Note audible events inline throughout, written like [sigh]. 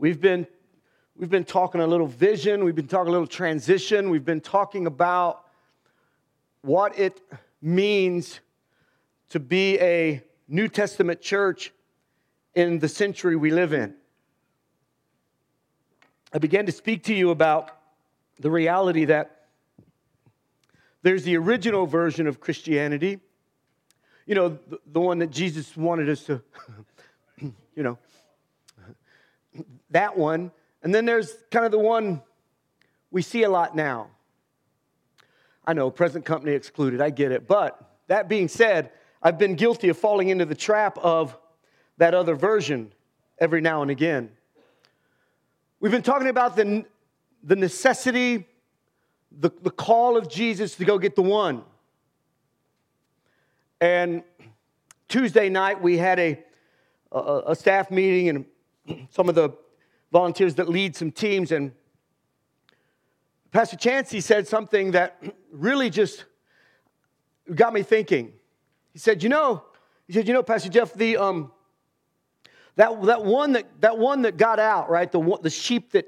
We've been, we've been talking a little vision, we've been talking a little transition, we've been talking about what it means to be a New Testament church in the century we live in. I began to speak to you about the reality that there's the original version of Christianity, you know, the, the one that Jesus wanted us to, [laughs] you know, that one. And then there's kind of the one we see a lot now. I know, present company excluded, I get it. But that being said, I've been guilty of falling into the trap of that other version every now and again. We've been talking about the, the necessity, the, the call of Jesus to go get the one. And Tuesday night, we had a, a, a staff meeting and [clears throat] some of the volunteers that lead some teams. And Pastor Chancey said something that [clears throat] really just got me thinking. He said, You know, he said, You know, Pastor Jeff, the, um, that, that, one that, that one that got out, right? The, the sheep that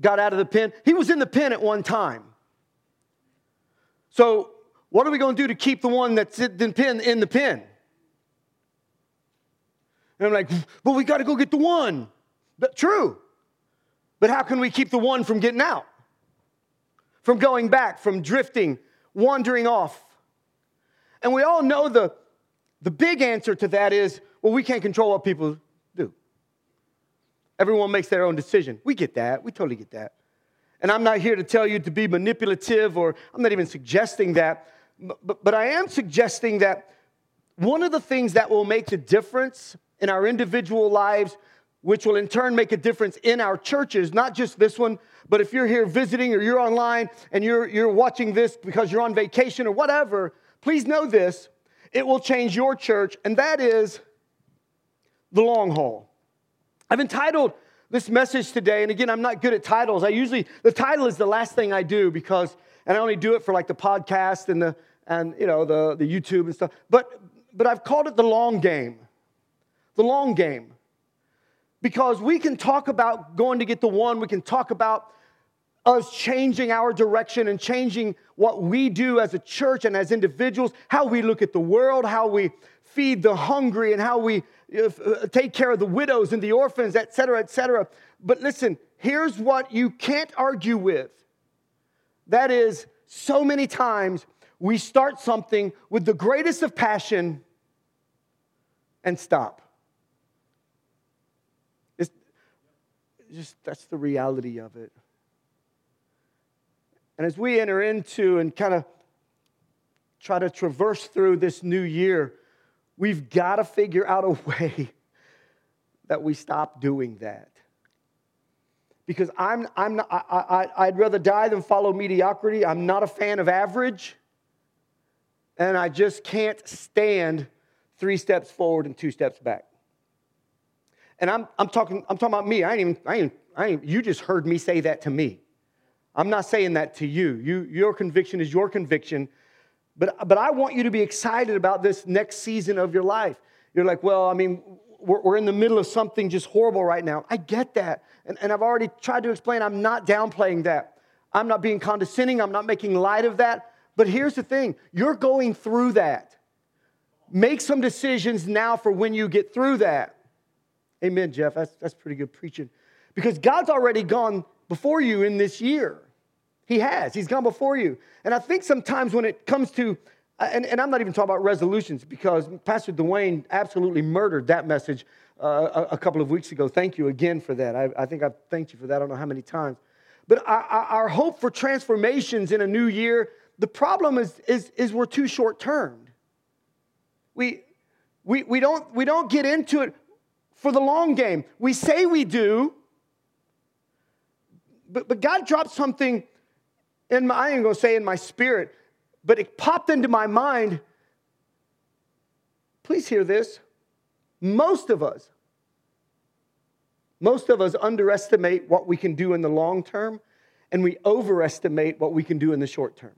got out of the pen, he was in the pen at one time. So, what are we going to do to keep the one that's in the pen in the pen? And I'm like, but we got to go get the one. But true. But how can we keep the one from getting out? From going back, from drifting, wandering off? And we all know the, the big answer to that is well, we can't control what people do. Everyone makes their own decision. We get that. We totally get that. And I'm not here to tell you to be manipulative, or I'm not even suggesting that. But, but I am suggesting that one of the things that will make the difference in our individual lives, which will in turn make a difference in our churches, not just this one, but if you're here visiting or you're online and you're, you're watching this because you're on vacation or whatever, please know this it will change your church, and that is the long haul. I've entitled this message today, and again, I'm not good at titles. I usually, the title is the last thing I do because, and I only do it for like the podcast and the, and you know, the, the YouTube and stuff. But, but I've called it the long game. The long game. Because we can talk about going to get the one, we can talk about us changing our direction and changing what we do as a church and as individuals, how we look at the world, how we feed the hungry, and how we uh, take care of the widows and the orphans, et cetera, et cetera. But listen, here's what you can't argue with that is, so many times we start something with the greatest of passion and stop. It's just that's the reality of it. And as we enter into and kind of try to traverse through this new year, We've got to figure out a [laughs] way that we stop doing that. Because I'm, I'm not, I, I, I'd rather die than follow mediocrity. I'm not a fan of average. And I just can't stand three steps forward and two steps back. And I'm, I'm, talking, I'm talking about me. I ain't even, I ain't, I ain't, you just heard me say that to me. I'm not saying that to you. you. Your conviction is your conviction. But, but I want you to be excited about this next season of your life. You're like, well, I mean, we're, we're in the middle of something just horrible right now. I get that. And, and I've already tried to explain, I'm not downplaying that. I'm not being condescending, I'm not making light of that. But here's the thing you're going through that. Make some decisions now for when you get through that. Amen, Jeff. That's, that's pretty good preaching. Because God's already gone before you in this year. He has. He's gone before you. And I think sometimes when it comes to, uh, and, and I'm not even talking about resolutions because Pastor Dwayne absolutely murdered that message uh, a, a, couple of weeks ago. Thank you again for that. I, I think I've thanked you for that. I don't know how many times. But our, our hope for transformations in a new year, the problem is, is, is we're too short termed. We, we, we, don't, we don't get into it for the long game. We say we do, but, but God dropped something in my, I ain't gonna say in my spirit, but it popped into my mind. Please hear this. Most of us, most of us underestimate what we can do in the long term, and we overestimate what we can do in the short term.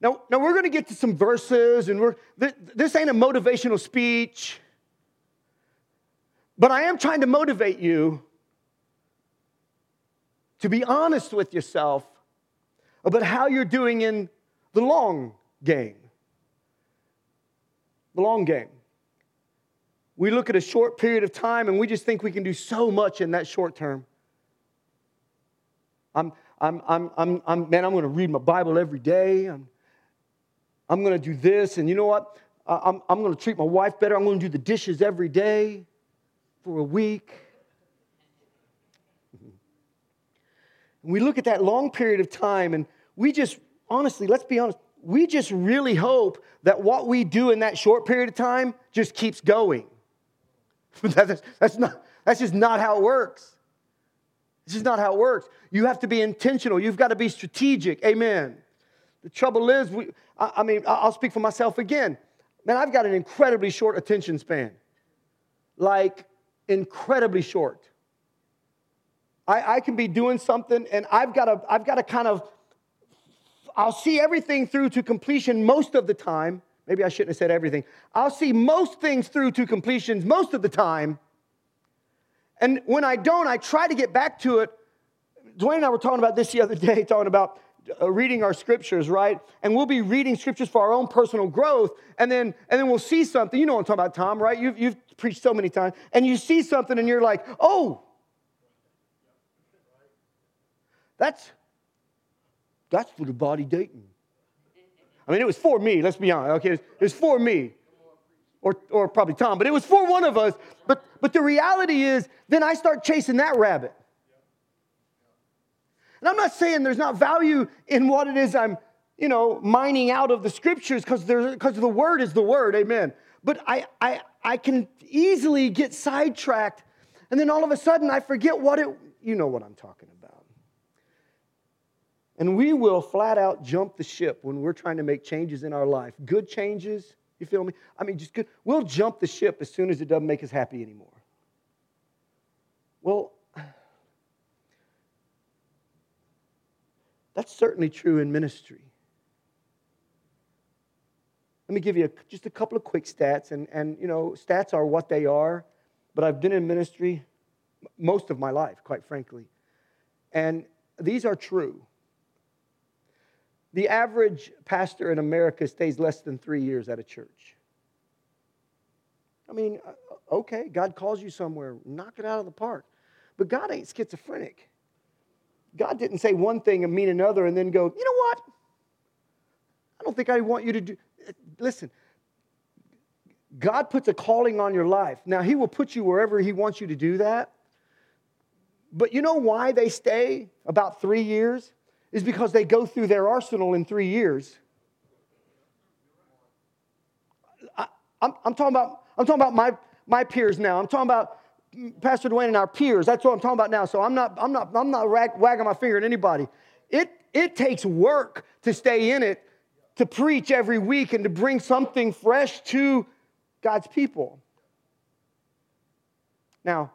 Now, now we're going to get to some verses, and we're, this ain't a motivational speech, but I am trying to motivate you to be honest with yourself about how you're doing in the long game. The long game. We look at a short period of time and we just think we can do so much in that short term. I'm, I'm, I'm, I'm, I'm man, I'm going to read my Bible every day. I'm, I'm going to do this. And you know what? I'm, I'm going to treat my wife better. I'm going to do the dishes every day for a week. [laughs] And we look at that long period of time and we just, honestly, let's be honest, we just really hope that what we do in that short period of time just keeps going. [laughs] that's, that's, not, that's just not how it works. This is not how it works. You have to be intentional. You've got to be strategic. Amen. The trouble is, we, I, I mean, I'll speak for myself again. Man, I've got an incredibly short attention span. Like, incredibly short. I, I can be doing something and I've got to, I've got to kind of, I'll see everything through to completion most of the time. Maybe I shouldn't have said everything. I'll see most things through to completions most of the time. And when I don't, I try to get back to it. Dwayne and I were talking about this the other [laughs] day, talking about Uh, reading our scriptures, right? And we'll be reading scriptures for our own personal growth, and then and then we'll see something. You know what I'm talking about, Tom, right? You've, you've preached so many times, and you see something, and you're like, oh, that's that's for the body Dayton. I mean, it was for me, let's be honest. Okay, it was for me. Or, or probably Tom, but it was for one of us. But, but the reality is, then I start chasing that rabbit. And I'm not saying there's not value in what it is I'm, you know, mining out of the scriptures because the word is the word, amen. But I, I, I can easily get sidetracked, and then all of a sudden I forget what it, you know what I'm talking about. And we will flat out jump the ship when we're trying to make changes in our life. Good changes, you feel me? I mean, just good. We'll jump the ship as soon as it doesn't make us happy anymore. Well, that's certainly true in ministry. Let me give you a, just a couple of quick stats, and, and you know, stats are what they are, but I've been in ministry most of my life, quite frankly. And these are true. The average pastor in America stays less than three years at a church. I mean, uh, okay, God calls you somewhere, knock it out of the park. But God ain't schizophrenic. God didn't say one thing and mean another and then go, you know what? I don't think I want you to do. Listen, God puts a calling on your life. Now, He will put you wherever He wants you to do that. But you know why they stay about three years? is because they go through their arsenal in three years. I, am talking about, I'm talking about my, my peers now. I'm talking about Pastor Dwayne and our peers. That's what I'm talking about now. So I'm not, I'm not, I'm not rag, wagging my finger at anybody. It, it takes work to stay in it, to preach every week, and to bring something fresh to God's people. Now,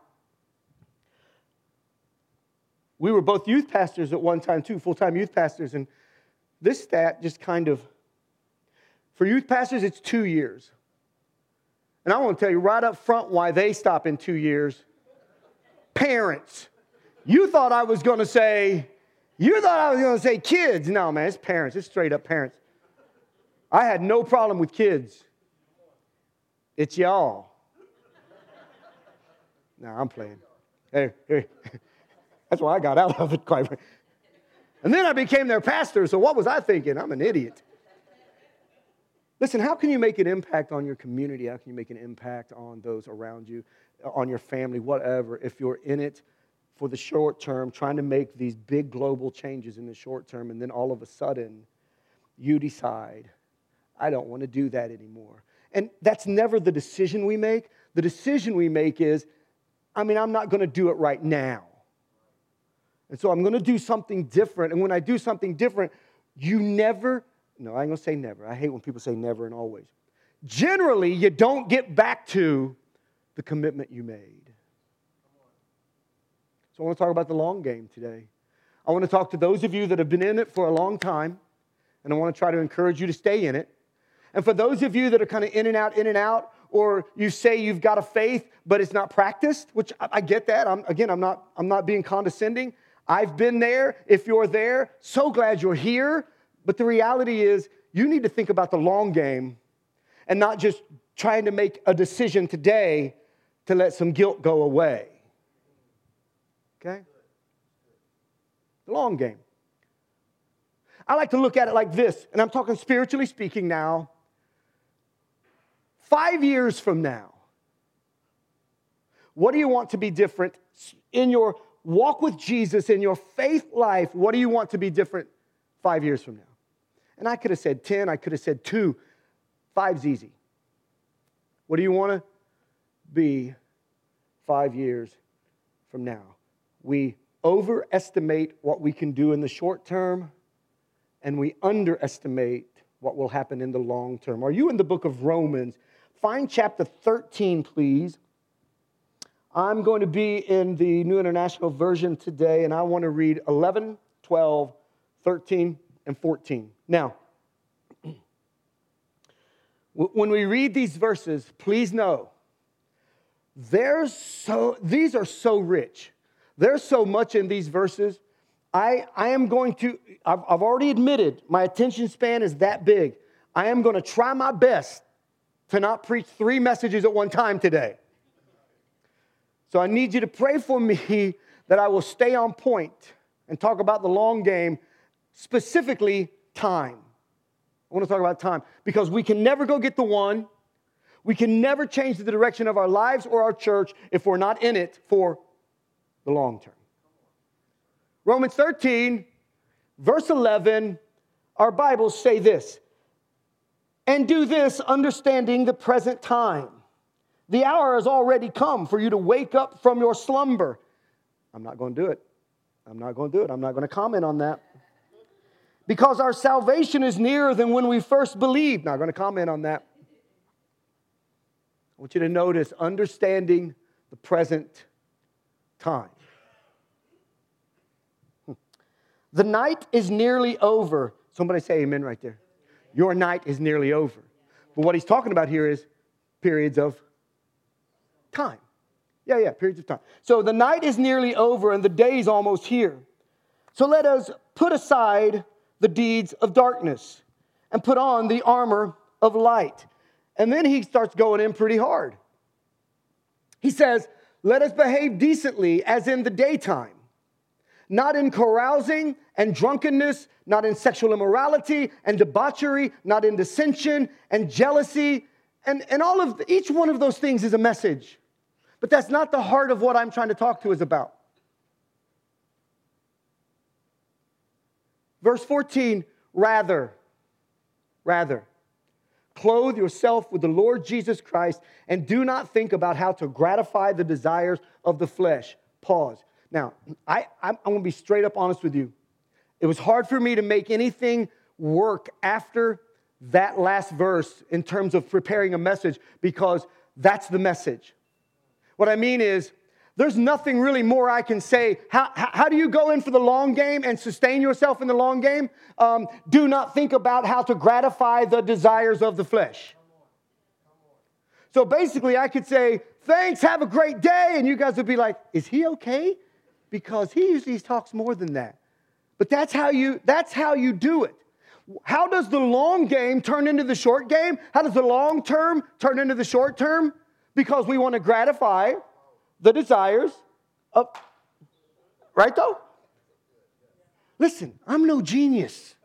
we were both youth pastors at one time, too, full time youth pastors. And this stat just kind of, for youth pastors, it's two years. And I want to tell you right up front why they stop in two years. Parents. You thought I was going to say, you thought I was going to say kids. No, man, it's parents. It's straight up parents. I had no problem with kids. It's y'all. No, I'm playing. Hey, hey. [laughs] That's why I got out of it, quite And then I became their pastor, so what was I thinking? I'm an idiot. Listen, how can you make an impact on your community? How can you make an impact on those around you, uh, on your family, whatever, if you're in it for the short term, trying to make these big global changes in the short term, and then all of a sudden you decide, I don't want to do that anymore. And that's never the decision we make. The decision we make is, I mean, I'm not going to do it right now. And so I'm going to do something different. And when I do something different, you never, no, I ain't to say never. I hate when people say never and always. Generally, you don't get back to the commitment you made. So I want to talk about the long game today. I want to talk to those of you that have been in it for a long time. and I want to try to encourage you to stay in it. And for those of you that are kind of in and out, in and out, or you say you've got a faith, but it's not practiced, which I, I get that. I'm, again, I'm not, I'm not being condescending. I've been there. If you're there, so glad you're here. But the reality is, you need to think about the long game and not just trying to make a decision today to let some guilt go away. Okay? The long game. I like to look at it like this, and I'm talking spiritually speaking now. Five years from now, what do you want to be different in your walk with Jesus, in your faith life? What do you want to be different five years from now? And I could have said 10, I could have said two. Five's easy. What do you want to be five years from now? We overestimate what we can do in the short term, and we underestimate what will happen in the long term. Are you in the book of Romans? Find chapter 13, please. I'm going to be in the New International Version today, and I want to read 11, 12, 13, and 14. Now, [clears throat] when we read these verses, please know there's so, these are so rich. There's so much in these verses. I, I am going to, I've, I've already admitted my attention span is that big. I am going to try my best to not preach three messages at one time today. So I need you to pray for me [laughs] that I will stay on point and talk about the long game, specifically time. I want to talk about time because we can never go get the one. We can never change the direction of our lives or our church if we're not in it for the long term. Romans 13, verse 11, our Bibles say this and do this understanding the present time. The hour has already come for you to wake up from your slumber. I'm not going to do it. I'm not going to do it. I'm not going to comment on that because our salvation is nearer than when we first believed. Not going to comment on that. I want you to notice understanding the present time. Hmm. The night is nearly over. Somebody say amen right there. Your night is nearly over. But what he's talking about here is periods of time. Yeah, yeah, periods of time. So the night is nearly over and the day is almost here. So let us put aside the deeds of darkness and put on the armor of light. And then he starts going in pretty hard. He says, Let us behave decently as in the daytime, not in carousing and drunkenness, not in sexual immorality and debauchery, not in dissension and jealousy. And, and all of each one of those things is a message. But that's not the heart of what I'm trying to talk to is about. Verse 14, rather, rather, clothe yourself with the Lord Jesus Christ and do not think about how to gratify the desires of the flesh. Pause. Now, I, I'm, I'm going to be straight up honest with you. It was hard for me to make anything work after that last verse in terms of preparing a message because that's the message. What I mean is, there's nothing really more I can say. How, how, do you go in for the long game and sustain yourself in the long game? Um, do not think about how to gratify the desires of the flesh. So basically, I could say, Thanks, have a great day. And you guys would be like, Is he okay? Because he usually talks more than that. But that's how you, that's how you do it. How does the long game turn into the short game? How does the long term turn into the short term? Because we want to gratify the desires of, right though? Listen, I'm no genius.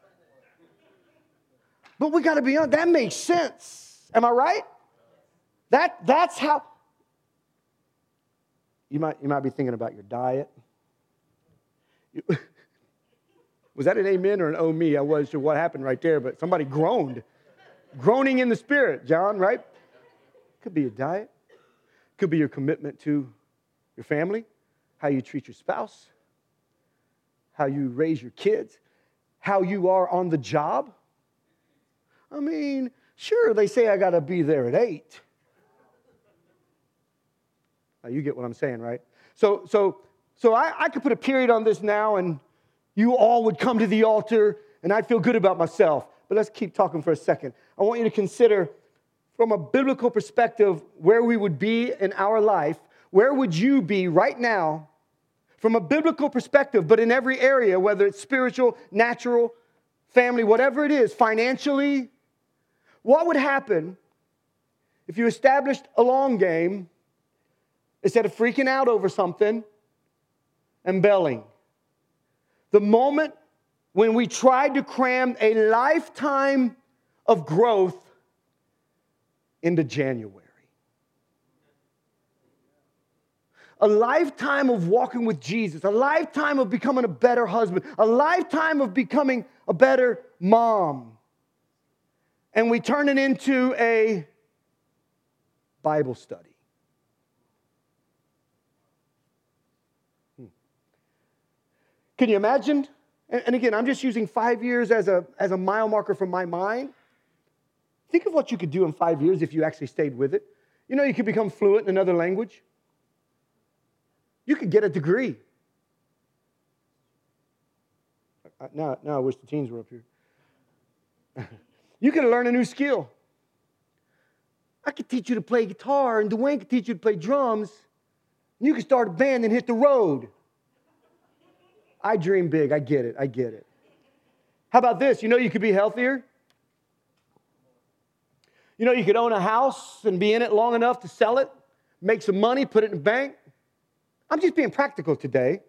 But we got to be honest, that makes sense. Am I right? That, that's how. You might, you might be thinking about your diet. [laughs] was that an amen or an oh me? I wasn't sure what happened right there, but somebody groaned. Groaning in the spirit, John, right? Could be your diet, could be your commitment to your family, how you treat your spouse, how you raise your kids, how you are on the job. I mean, sure, they say I got to be there at 8. Now, you get what I'm saying, right? So, so, so I, I could put a period on this now, and you all would come to the altar and I'd feel good about myself. But let's keep talking for a second. I want you to consider, from a biblical perspective, where we would be in our life. Where would you be right now, from a biblical perspective, but in every area, whether it's spiritual, natural, family, whatever it is, financially? What would happen if you established a long game instead of freaking out over something and belling? The moment when we tried to cram a lifetime of growth into January. A lifetime of walking with Jesus, a lifetime of becoming a better husband, a lifetime of becoming a better mom. And we turn it into a Bible study. Hmm. Can you imagine? And, again, I'm just using five years as a, as a mile marker from my mind. Think of what you could do in five years if you actually stayed with it. You know, you could become fluent in another language. You could get a degree. Now, now I wish the teens were up here. [laughs] you could learn a new skill. I could teach you to play guitar, and Dwayne could teach you to play drums. You could start a band and hit the road. I dream big. I get it. I get it. How about this? You know, you could be healthier. You know, you could own a house and be in it long enough to sell it, make some money, put it in the bank. I'm just being practical today.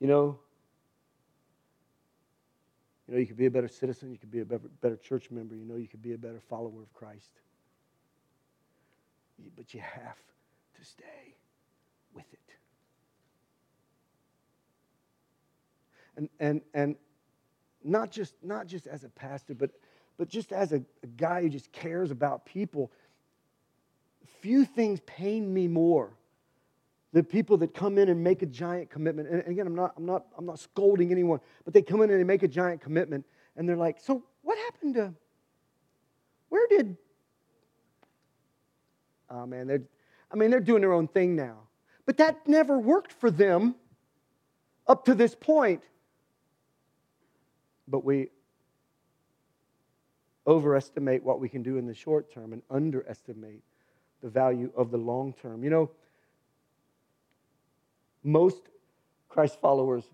You know, you know, you could be a better citizen, you could be a better, better church member, you know, you could be a better follower of Christ but you have to stay with it. And, and, and not, just, not just as a pastor, but, but just as a, a guy who just cares about people, few things pain me more the people that come in and make a giant commitment and again i'm not i'm not i'm not scolding anyone but they come in and they make a giant commitment and they're like so what happened to where did Oh man, they're, I mean, they're doing their own thing now. But that never worked for them up to this point. But we overestimate what we can do in the short term and underestimate the value of the long term. You know, most Christ followers,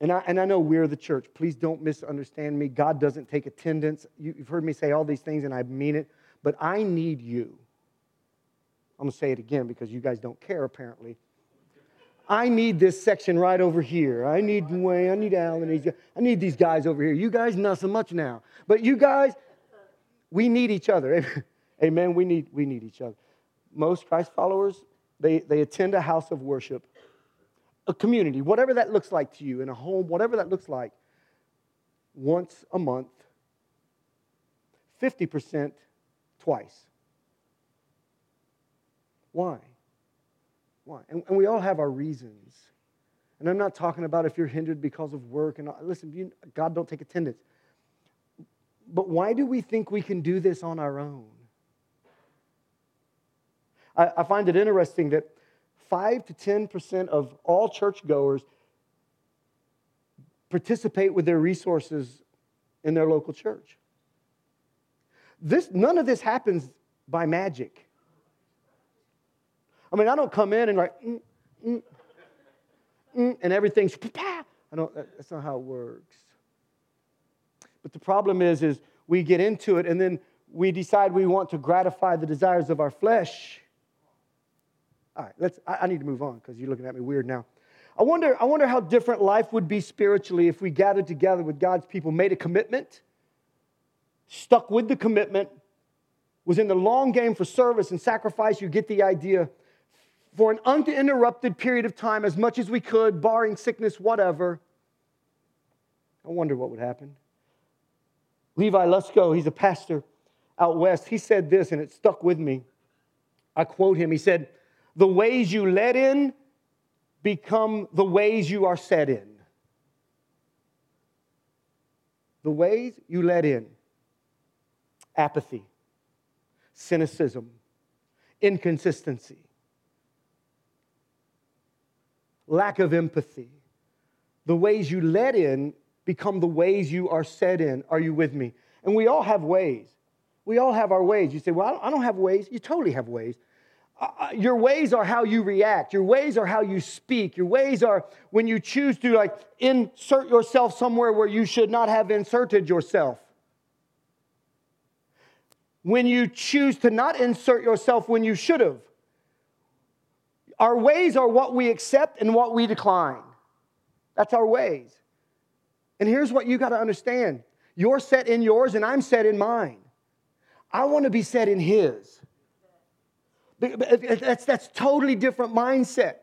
and I, and I know we're the church, please don't misunderstand me. God doesn't take attendance. You've heard me say all these things, and I mean it, but I need you. I'm going to say it again because you guys don't care apparently. I need this section right over here. I need Dwayne. I need Alan. I need these guys over here. You guys, not so much now. But you guys, we need each other. [laughs] Amen. We need, we need each other. Most Christ followers, they, they attend a house of worship, a community, whatever that looks like to you, in a home, whatever that looks like, once a month, 50% twice. Why? Why? And, and we all have our reasons. And I'm not talking about if you're hindered because of work. And listen, you, God don't take attendance. But why do we think we can do this on our own? I, I find it interesting that 5 to 10% of all churchgoers participate with their resources in their local church. This, none of this happens by magic. I mean, I don't come in and like, mm, mm, mm, and everything's, I don't, that's not how it works. But the problem is, is we get into it and then we decide we want to gratify the desires of our flesh. All right, let's, I, I need to move on because you're looking at me weird now. I wonder, I wonder how different life would be spiritually if we gathered together with God's people, made a commitment, stuck with the commitment, was in the long game for service and sacrifice. You get the idea for an uninterrupted period of time, as much as we could, barring sickness, whatever. I wonder what would happen. Levi Lusko, he's a pastor out west. He said this, and it stuck with me. I quote him. He said, The ways you let in become the ways you are set in. The ways you let in apathy, cynicism, inconsistency, lack of empathy. The ways you let in become the ways you are set in. Are you with me? And we all have ways. We all have our ways. You say, Well, I don't have ways. You totally have ways. Uh, uh, your ways are how you react. Your ways are how you speak. Your ways are when you choose to like insert yourself somewhere where you should not have inserted yourself. When you choose to not insert yourself when you should have. Our ways are what we accept and what we decline. That's our ways. And here's what you got to understand you're set in yours, and I'm set in mine. I want to be set in His. That's, that's totally different mindset.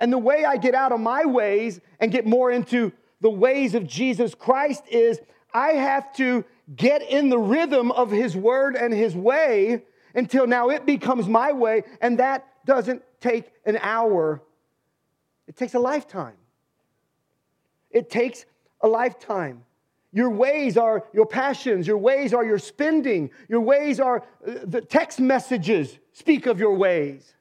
And the way I get out of my ways and get more into the ways of Jesus Christ is I have to get in the rhythm of His word and His way until now it becomes my way. And that doesn't take an hour, it takes a lifetime. It takes a lifetime. Your ways are your passions. Your ways are your spending. Your ways are uh, the text messages speak of your ways.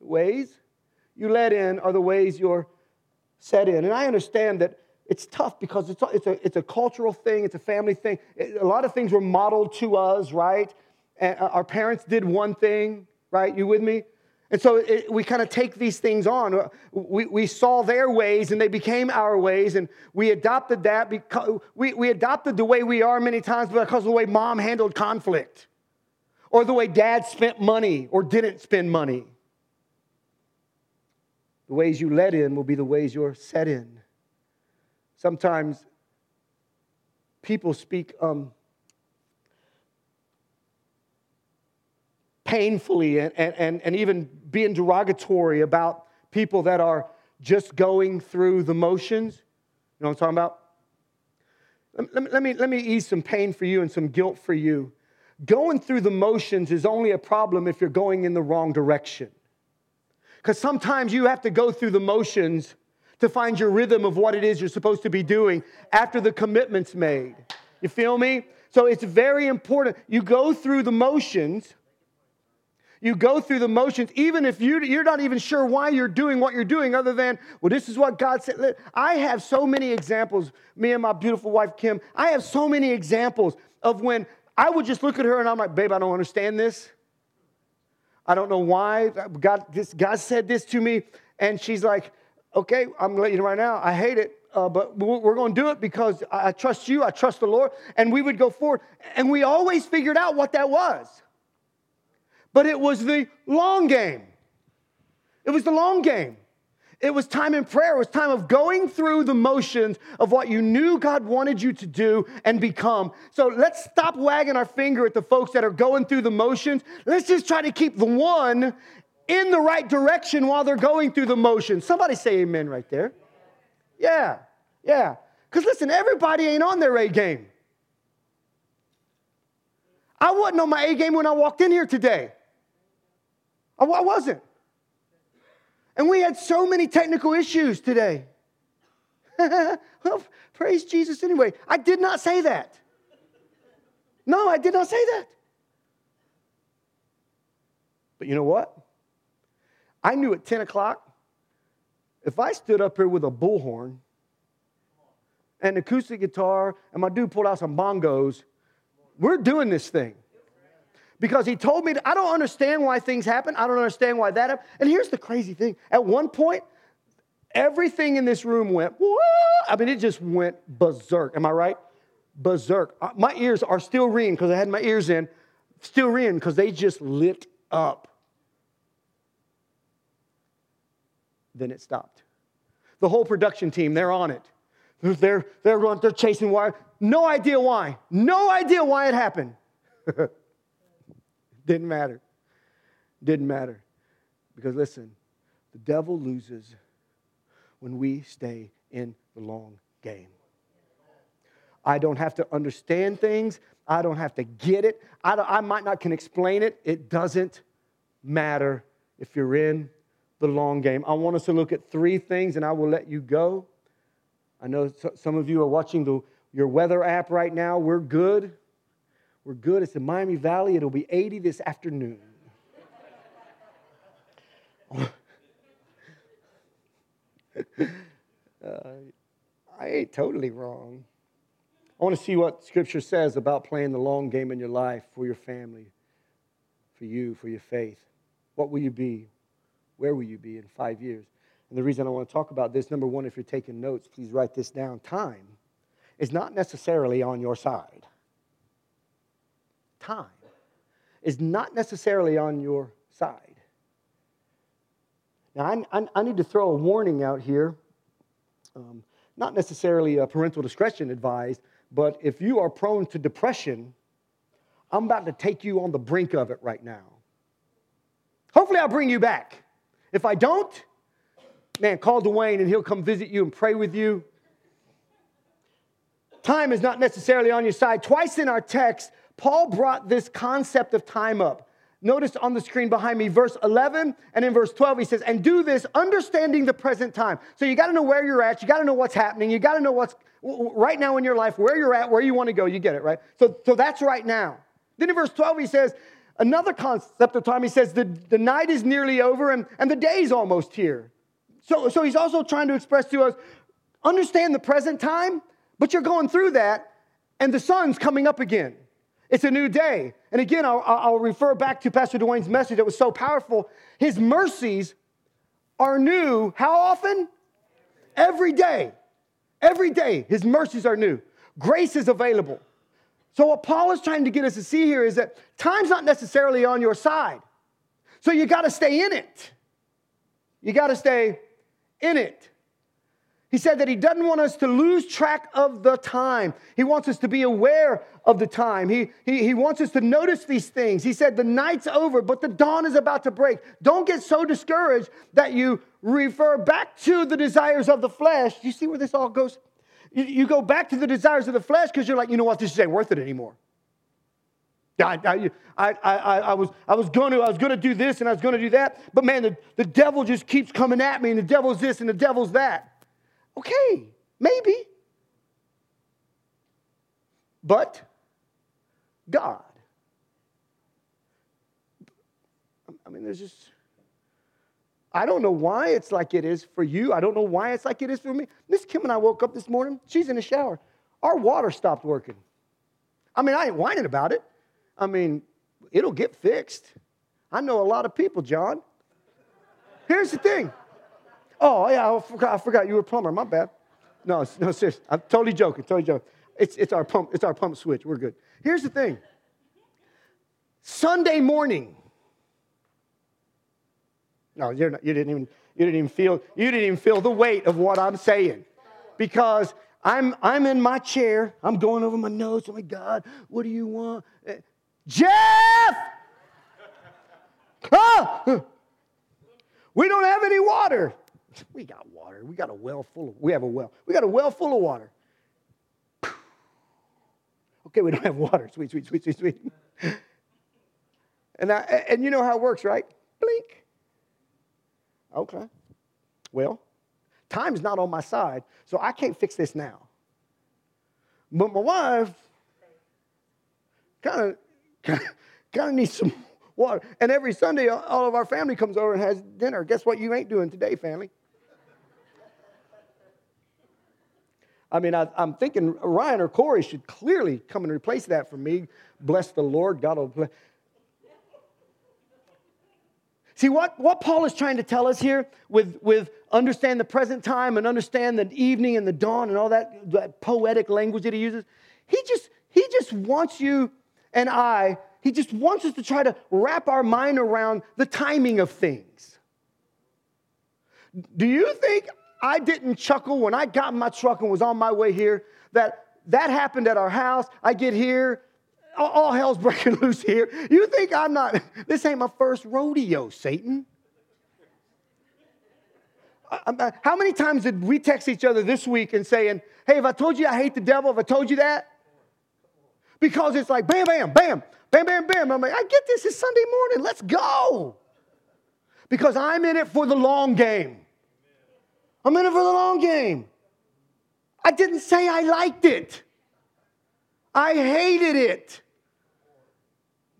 The Ways you let in are the ways you're set in. And I understand that it's tough because it's a, it's a, it's a cultural thing, it's a family thing. a lot of things were modeled to us, right? And uh, our parents did one thing, right? You with me? And so it, we kind of take these things on. We, we saw their ways and they became our ways, and we adopted that because we, we adopted the way we are many times because of the way mom handled conflict, or the way dad spent money or didn't spend money. The ways you let in will be the ways you're set in. Sometimes people speak um, painfully and, and, and even being derogatory about people that are just going through the motions. You know what I'm talking about? Let me, let, me, let me ease some pain for you and some guilt for you. Going through the motions is only a problem if you're going in the wrong direction. Because sometimes you have to go through the motions to find your rhythm of what it is you're supposed to be doing after the commitment's made. You feel me? So it's very important. You go through the motions you go through the motions, even if you, you're not even sure why you're doing what you're doing, other than, well, this is what God said. I have so many examples, me and my beautiful wife, Kim, I have so many examples of when I would just look at her and I'm like, babe, I don't understand this. I don't know why. God, this, God said this to me. And she's like, okay, I'm gonna let you know right now, I hate it. Uh, but we're going to do it because I trust you, I trust the Lord. And we would go forward. And we always figured out what that was but it was the long game. It was the long game. It was time in prayer. It was time of going through the motions of what you knew God wanted you to do and become. So let's stop wagging our finger at the folks that are going through the motions. Let's just try to keep the one in the right direction while they're going through the motions. Somebody say amen right there. Yeah, yeah. Because listen, everybody ain't on their A game. I wasn't on my A game when I walked in here today. I, wasn't. And we had so many technical issues today. [laughs] well, praise Jesus anyway. I did not say that. No, I did not say that. But you know what? I knew at 10 o'clock, if I stood up here with a bullhorn and acoustic guitar and my dude pulled out some bongos, we're doing this thing because he told me, to, I don't understand why things happen. I don't understand why that happened. And here's the crazy thing at one point, everything in this room went, Whoa! I mean, it just went berserk. Am I right? Berserk. Uh, my ears are still ringing because I had my ears in, still ringing because they just lit up. Then it stopped. The whole production team, they're on it. They're, they're, they're chasing wire. No idea why. No idea why it happened. [laughs] Didn't matter. Didn't matter. Because listen, the devil loses when we stay in the long game. I don't have to understand things. I don't have to get it. I, I might not can explain it. It doesn't matter if you're in the long game. I want us to look at three things and I will let you go. I know some of you are watching the, your weather app right now. We're good. We're good. It's in Miami Valley. It'll be 80 this afternoon. [laughs] uh, I ain't totally wrong. I want to see what Scripture says about playing the long game in your life for your family, for you, for your faith. What will you be? Where will you be in five years? And the reason I want to talk about this, number one, if you're taking notes, please write this down. Time is not necessarily on your side. Time is not necessarily on your side. Now, I, I, I need to throw a warning out here. Um, not necessarily a parental discretion advised, but if you are prone to depression, I'm about to take you on the brink of it right now. Hopefully, I'll bring you back. If I don't, man, call Dwayne and he'll come visit you and pray with you. Time is not necessarily on your side. Twice in our text, Paul brought this concept of time up. Notice on the screen behind me, verse 11, and in verse 12, he says, And do this understanding the present time. So you got to know where you're at. You got to know what's happening. You got to know what's right now in your life, where you're at, where you want to go. You get it, right? So, so that's right now. Then in verse 12, he says, Another concept of time, he says, The, the night is nearly over and, and the day's almost here. So, so he's also trying to express to us understand the present time, but you're going through that, and the sun's coming up again. It's a new day. And again, I'll, I'll refer back to Pastor Dwayne's message that was so powerful. His mercies are new how often? Every day. Every day, his mercies are new. Grace is available. So, what Paul is trying to get us to see here is that time's not necessarily on your side. So, you got to stay in it. You got to stay in it. He said that he doesn't want us to lose track of the time. He wants us to be aware of the time. He, he, he wants us to notice these things. He said, The night's over, but the dawn is about to break. Don't get so discouraged that you refer back to the desires of the flesh. You see where this all goes? You, you go back to the desires of the flesh because you're like, you know what, this ain't worth it anymore. I, I, I, I, was, I was going to I was going to do this and I was going to do that, but man, the, the devil just keeps coming at me, and the devil's this and the devil's that. Okay, maybe. But God. I mean, there's just, I don't know why it's like it is for you. I don't know why it's like it is for me. Miss Kim and I woke up this morning. She's in the shower. Our water stopped working. I mean, I ain't whining about it. I mean, it'll get fixed. I know a lot of people, John. Here's the thing Oh, yeah, I forgot, I forgot you were a plumber. My bad. No, no, seriously. I'm totally joking, totally joking. It's, it's, our pump, it's our pump switch. We're good. Here's the thing Sunday morning. No, you're not, you, didn't even, you, didn't even feel, you didn't even feel the weight of what I'm saying. Because I'm, I'm in my chair. I'm going over my notes. Oh my God, what do you want? Uh, Jeff! Huh? We don't have any water. [laughs] We got water. We got a well full of, we have a well. We got a well full of water. [sighs] Okay, we don't have water. Sweet, sweet, sweet, sweet, sweet. [laughs] And, I, and you know how it works, right? Blink. Okay. Well, time's not on my side, so I can't fix this now. But my wife kind of kind of needs some water. And every Sunday, all of our family comes over and has dinner. Guess what you ain't doing today, family? I mean, I, am thinking Ryan or Corey should clearly come and replace that for me. Bless the Lord. God will bless. See, what, what Paul is trying to tell us here with, with understand the present time and understand the evening and the dawn and all that, that poetic language that he uses, he just, he just wants you and I, he just wants us to try to wrap our mind around the timing of things. Do you think I didn't chuckle when I got in my truck and was on my way here. That that happened at our house. I get here, all, hell's [laughs] breaking loose here. You think I'm not? This ain't my first rodeo, Satan. Uh, how many times did we text each other this week and saying, "Hey, if I told you I hate the devil, if I told you that," because it's like bam, bam, bam, bam, bam, bam. I'm like, I get this. It's Sunday morning. Let's go. Because I'm in it for the long game. I'm in it for the long game. I didn't say I liked it. I hated it.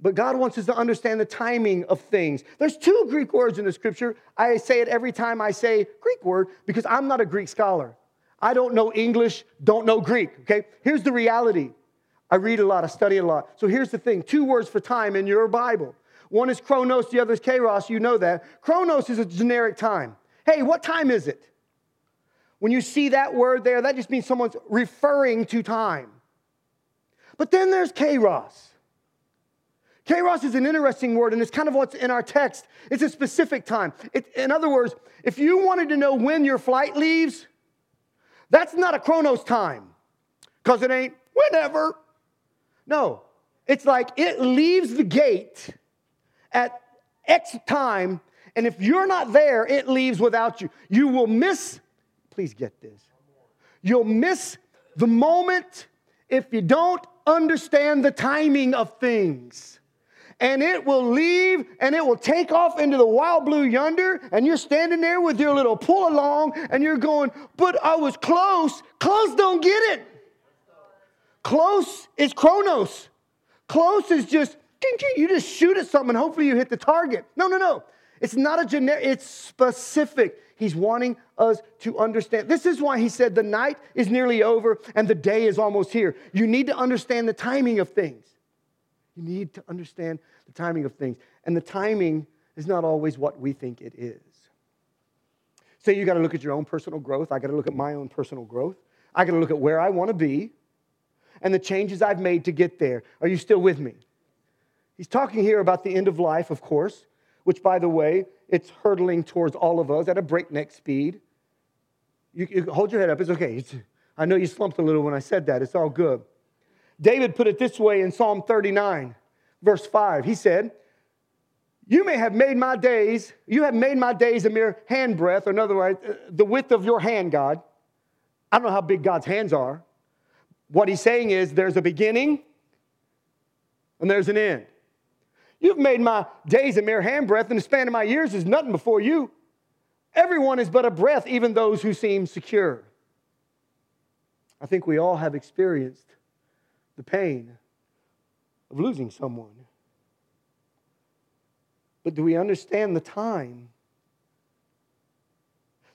But God wants us to understand the timing of things. There's two Greek words in the scripture. I say it every time I say Greek word because I'm not a Greek scholar. I don't know English, don't know Greek, okay? Here's the reality. I read a lot, I study a lot. So here's the thing two words for time in your Bible. One is chronos, the other is kairos, you know that. Chronos is a generic time. Hey, what time is it? When you see that word there, that just means someone's referring to time. But then there's kairos. Kairos is an interesting word, and it's kind of what's in our text. It's a specific time. It, in other words, if you wanted to know when your flight leaves, that's not a chronos time, because it ain't whenever. No, it's like it leaves the gate at X time, and if you're not there, it leaves without you. You will miss, please get this, you'll miss the moment if you don't understand the timing of things and it will leave and it will take off into the wild blue yonder. And you're standing there with your little pull along and you're going, But I was close. Close don't get it. Close is chronos. Close is just, you just shoot at something and hopefully you hit the target. No, no, no. It's not a generic, it's specific. He's wanting us to understand. This is why he said the night is nearly over and the day is almost here. You need to understand the timing of things. You need to understand the timing of things. And the timing is not always what we think it is. So you got to look at your own personal growth. I got to look at my own personal growth. I got to look at where I want to be and the changes I've made to get there. Are you still with me? He's talking here about the end of life, of course, which, by the way, it's hurtling towards all of us at a breakneck speed. You, you hold your head up. It's okay. It's, I know you slumped a little when I said that. It's all good. David put it this way in Psalm 39, verse 5. He said, You may have made my days, you have made my days a mere handbreadth, or in other words, uh, the width of your hand, God. I don't know how big God's hands are. What he's saying is there's a beginning and there's an end. You've made my days a mere handbreadth, and the span of my years is nothing before you. Everyone is but a breath, even those who seem secure. I think we all have experienced the pain of losing someone. But do we understand the time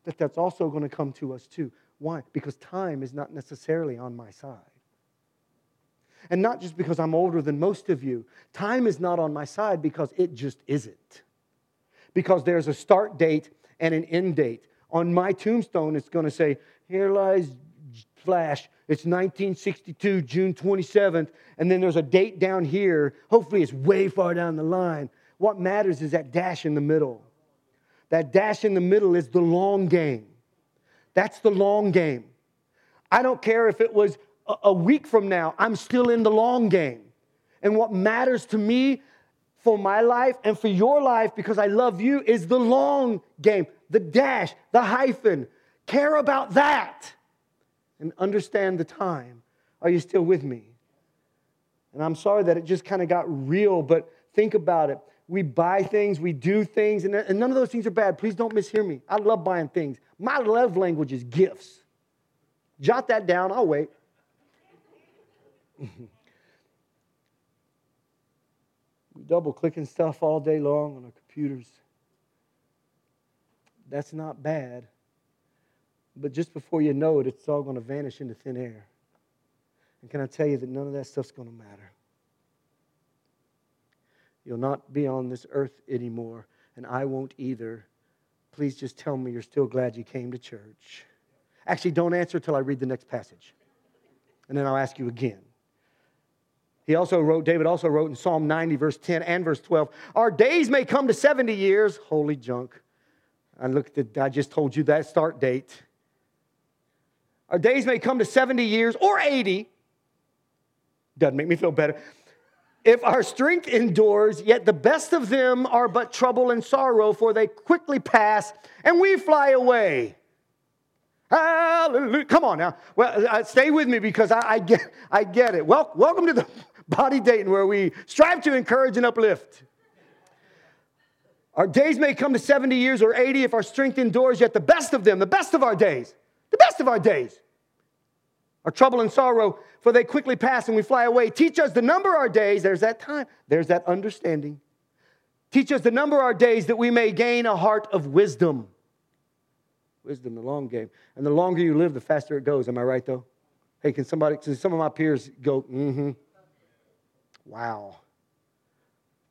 that that's also going to come to us too? Why? Because time is not necessarily on my side. And not just because I'm older than most of you. Time is not on my side because it just isn't. Because there's a start date and an end date. On my tombstone, it's going to say, Here lies Flash, it's 1962, June 27th, and then there's a date down here. Hopefully, it's way far down the line. What matters is that dash in the middle. That dash in the middle is the long game. That's the long game. I don't care if it was a week from now, I'm still in the long game. And what matters to me for my life and for your life, because I love you, is the long game, the dash, the hyphen. Care about that and understand the time. Are you still with me? And I'm sorry that it just kind of got real, but think about it. We buy things, we do things, and, and none of those things are bad. Please don't mishear me. I love buying things. My love language is gifts. Jot that down, I'll wait. [laughs] we double clicking stuff all day long on our computers. That's not bad. But just before you know it, it's all going to vanish into thin air. And can I tell you that none of that stuff's going to matter? You'll not be on this earth anymore, and I won't either. Please just tell me you're still glad you came to church. Actually, don't answer till I read the next passage. And then I'll ask you again. He also wrote, David also wrote in Psalm 90, verse 10 and verse 12, Our days may come to 70 years. Holy junk. I looked at, I just told you that start date. Our days may come to 70 years or 80. Doesn't make me feel better. If our strength endures, yet the best of them are but trouble and sorrow, for they quickly pass and we fly away. Hallelujah. Come on now. Well, uh, stay with me because I, I, get, I get it. Well, welcome to the body Dayton where we strive to encourage and uplift. Our days may come to 70 years or 80 if our strength endures, yet the best of them, the best of our days, the best of our days our trouble and sorrow, for they quickly pass and we fly away. Teach us to number our days. There's that time, there's that understanding. Teach us to number our days that we may gain a heart of wisdom. Wisdom, the long game. And the longer you live, the faster it goes. Am I right, though? Hey, can somebody, can some of my peers go, mm hmm? Wow.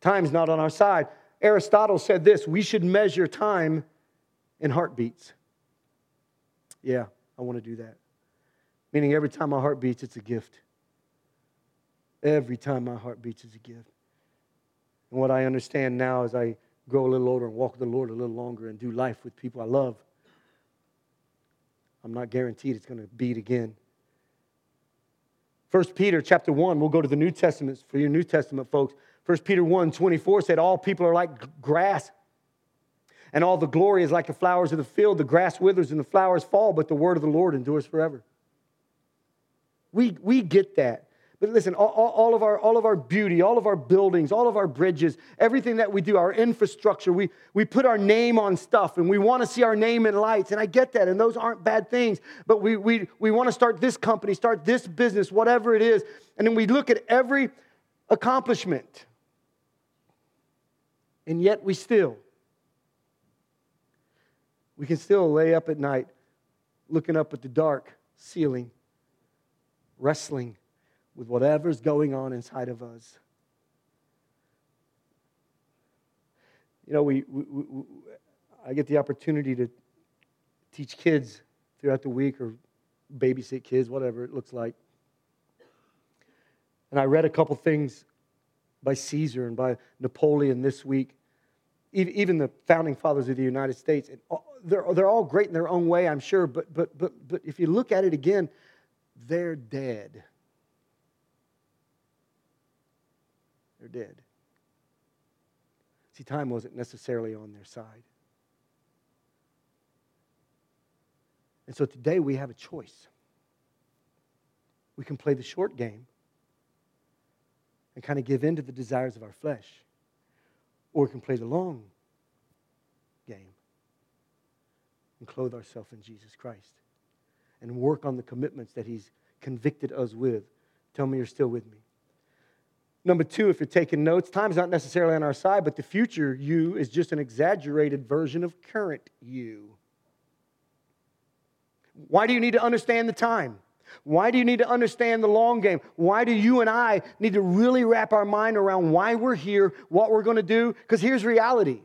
Time's not on our side. Aristotle said this we should measure time in heartbeats. Yeah, I want to do that. Meaning every time my heart beats, it's a gift. Every time my heart beats, it's a gift. And what I understand now as I grow a little older and walk with the Lord a little longer and do life with people I love, I'm not guaranteed it's going to beat again. 1 Peter chapter 1, we'll go to the New Testament for your New Testament folks. 1 Peter 1 24 said, All people are like grass, and all the glory is like the flowers of the field. The grass withers and the flowers fall, but the word of the Lord endures forever. We, we get that. But listen, all, all, of our, all of our beauty, all of our buildings, all of our bridges, everything that we do, our infrastructure, we, we put our name on stuff and we want to see our name in lights. And I get that, and those aren't bad things. But we, we, we want to start this company, start this business, whatever it is. And then we look at every accomplishment. And yet we still, we can still lay up at night looking up at the dark ceiling, wrestling with whatever's going on inside of us. You know, we, we, we, I get the opportunity to teach kids throughout the week or babysit kids, whatever it looks like. And I read a couple things by Caesar and by Napoleon this week, even the founding fathers of the United States. And They're, they're all great in their own way, I'm sure, but, but, but, but if you look at it again, they're dead. Dead. See, time wasn't necessarily on their side. And so today we have a choice. We can play the short game and kind of give in to the desires of our flesh, or we can play the long game and clothe ourselves in Jesus Christ and work on the commitments that He's convicted us with. Tell me you're still with me. Number two, if you're taking notes, time's not necessarily on our side, but the future you is just an exaggerated version of current you. Why do you need to understand the time? Why do you need to understand the long game? Why do you and I need to really wrap our mind around why we're here, what we're going to do? Because here's reality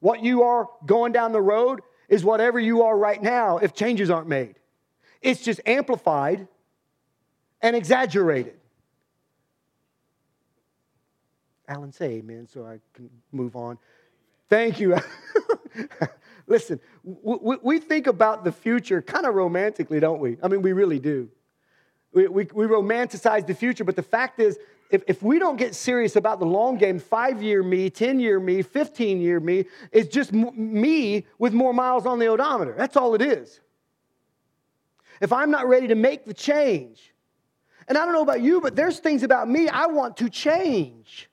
what you are going down the road is whatever you are right now if changes aren't made. It's just amplified and exaggerated. Alan, say amen so I can move on. Thank you. [laughs] Listen, we, we think about the future kind of romantically, don't we? I mean, we really do. We, we, we romanticize the future, but the fact is, if, if we don't get serious about the long game, five year me, 10 year me, 15 year me, is just me with more miles on the odometer. That's all it is. If I'm not ready to make the change, and I don't know about you, but there's things about me I want to change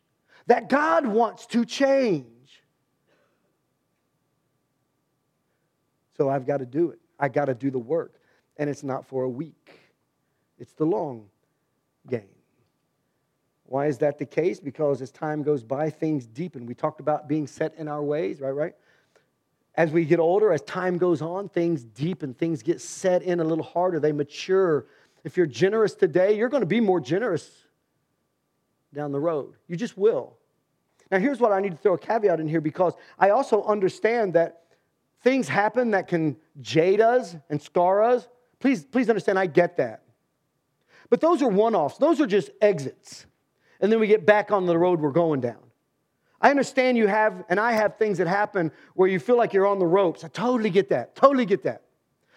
that God wants to change. So I've got to do it. I got to do the work. And it's not for a week, it's the long game. Why is that the case? Because as time goes by, things deepen. We talked about being set in our ways, right? Right? As we get older, as time goes on, things deepen, things get set in a little harder, they mature. If you're generous today, you're going to be more generous down the road. You just will. Now, here's what I need to throw a caveat in here because I also understand that things happen that can jade us and scar us. Please, please understand, I get that. But those are one offs, those are just exits. And then we get back on the road we're going down. I understand you have, and I have things that happen where you feel like you're on the ropes. I totally get that. Totally get that.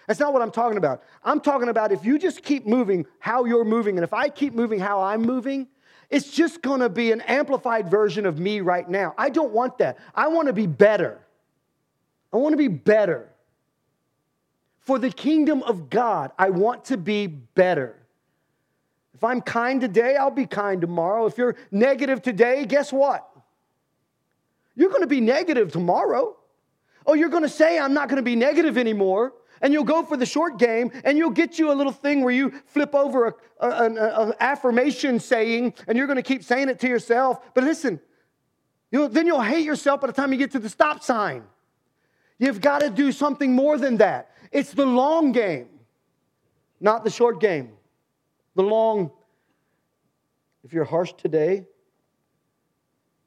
That's not what I'm talking about. I'm talking about if you just keep moving how you're moving, and if I keep moving how I'm moving, it's just to be an amplified version of me right now. I don't want that. I want to be better. I want to be better. For the kingdom of God, I want to be better. If I'm kind today, I'll be kind tomorrow. If you're negative today, guess what? You're to be negative tomorrow. Oh, you're to say, I'm not to be negative anymore. And you'll go for the short game and you'll get you a little thing where you flip over a an affirmation saying and you're going to keep saying it to yourself. But listen, you'll, then you'll hate yourself by the time you get to the stop sign. You've got to do something more than that. It's the long game, not the short game. The long, if you're harsh today,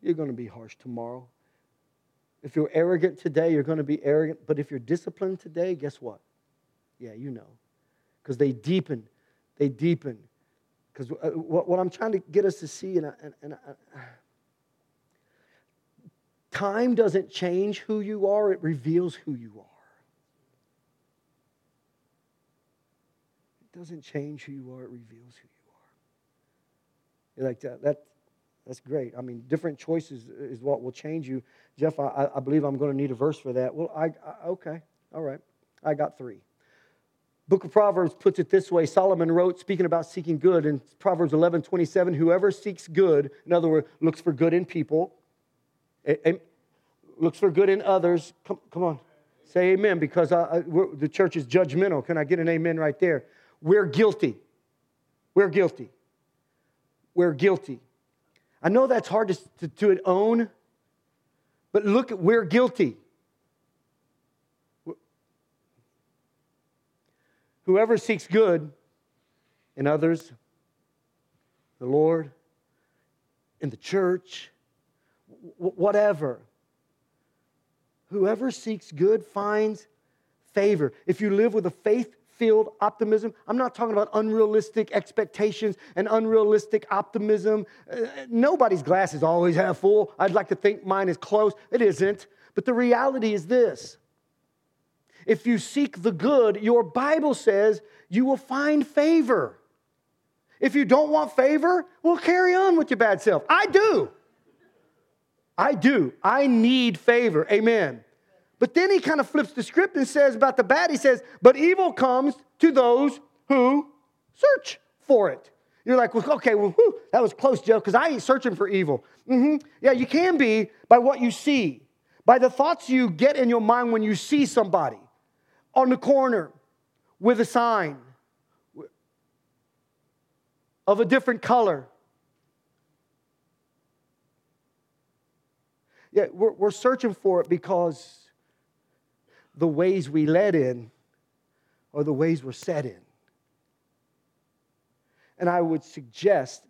you're going to be harsh tomorrow. If you're arrogant today, you're going to be arrogant. But if you're disciplined today, guess what? Yeah, you know. Because they deepen. They deepen. Because uh, what, I'm trying to get us to see, and, and, and [sighs] time doesn't change who you are, it reveals who you are. It doesn't change who you are, it reveals who you are. You're like that, that that's great. I mean, different choices is what will change you. Jeff, I, I believe I'm going to need a verse for that. Well, I, I okay, all right. I got three. Book of Proverbs puts it this way. Solomon wrote, speaking about seeking good in Proverbs 11, 27, whoever seeks good, in other words, looks for good in people, and looks for good in others. Come, come on, say amen, because I, the church is judgmental. Can I get an amen right there? We're guilty. We're guilty. We're guilty. I know that's hard to, to, to own, but look, we're guilty. Whoever seeks good in others, the Lord, in the church, whatever, whoever seeks good finds favor. If you live with a faith filled optimism. I'm not talking about unrealistic expectations and unrealistic optimism. Uh, nobody's glass is always half full. I'd like to think mine is close. It isn't. But the reality is this if you seek the good, your Bible says you will find favor. If you don't want favor, well, carry on with your bad self. I do. I do. I need favor. Amen. But then he kind of flips the script and says about the bad, he says, but evil comes to those who search for it. You're like, well, okay, well, whew, that was close, Joe, because I ain't searching for evil. Mm-hmm. Yeah, you can be by what you see, by the thoughts you get in your mind when you see somebody on the corner with a sign of a different color. Yeah, we're, we're searching for it because the ways we let in or the ways we're set in. And I would suggest,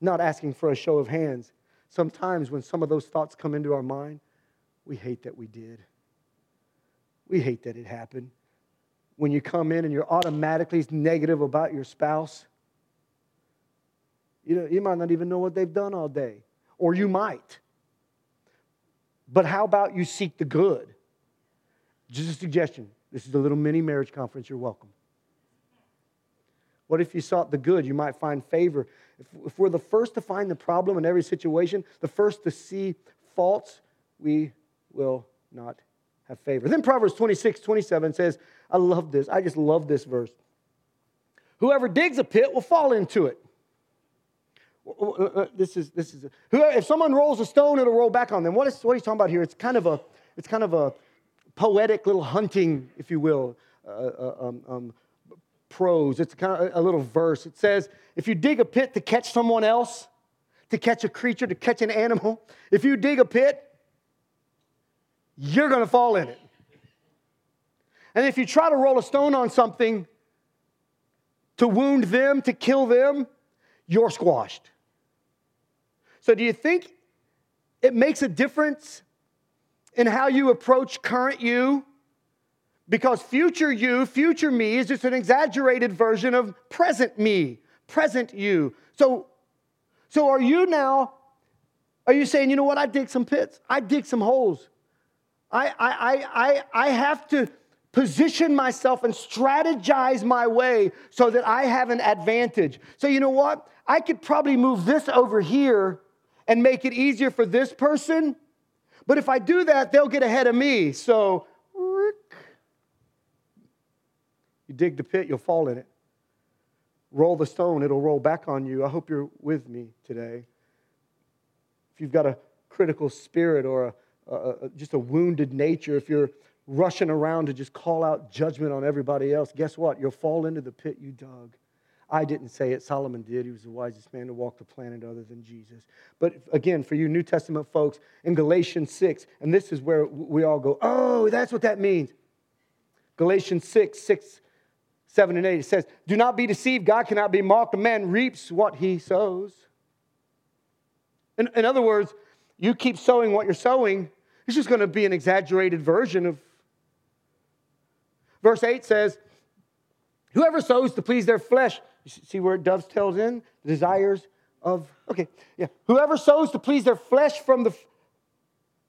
not asking for a show of hands, sometimes when some of those thoughts come into our mind, we hate that we did. We hate that it happened. When you come in and you're automatically negative about your spouse, you, know, you might not even know what they've done all day, or you might. But how about you seek the good? Just a suggestion. This is a little mini marriage conference. You're welcome. What if you sought the good? You might find favor. If, if, we're the first to find the problem in every situation, the first to see faults, we will not have favor. Then Proverbs 26, 27 says, I love this. I just love this verse. Whoever digs a pit will fall into it. Uh, uh, this is this is if someone rolls a stone, it'll roll back on them. What is what he's talking about here? It's kind of a it's kind of a poetic little hunting, if you will, uh, uh, um, um, prose. It's kind of a little verse. It says, if you dig a pit to catch someone else, to catch a creature, to catch an animal, [laughs] if you dig a pit, you're going to fall in it. And if you try to roll a stone on something to wound them, to kill them, you're squashed. So, do you think it makes a difference in how you approach current you because future you, future me, is just an exaggerated version of present me, present you. So, so are you now, are you saying, you know what, I dig some pits, I dig some holes. I, I, I, I have to position myself and strategize my way so that I have an advantage. So, you know what? I could probably move this over here and make it easier for this person but if I do that, they'll get ahead of me. So, you dig the pit, you'll fall in it. Roll the stone, it'll roll back on you. I hope you're with me today. If you've got a critical spirit or a, a, a, just a wounded nature, if you're rushing around to just call out judgment on everybody else, guess what? You'll fall into the pit you dug. I didn't say it, Solomon did. He was the wisest man to walk the planet other than Jesus. But again, for you New Testament folks, in Galatians 6, and this is where we all go, oh, that's what that means. Galatians 6, 6, 7, and 8, it says, Do not be deceived. God cannot be mocked. A man reaps what he sows. In, in other words, you keep sowing what you're sowing, it's just going to be an exaggerated version of. Verse 8 says, Whoever sows to please their flesh, see where it dovetails in? The desires of, okay, yeah. Whoever sows to please their flesh from the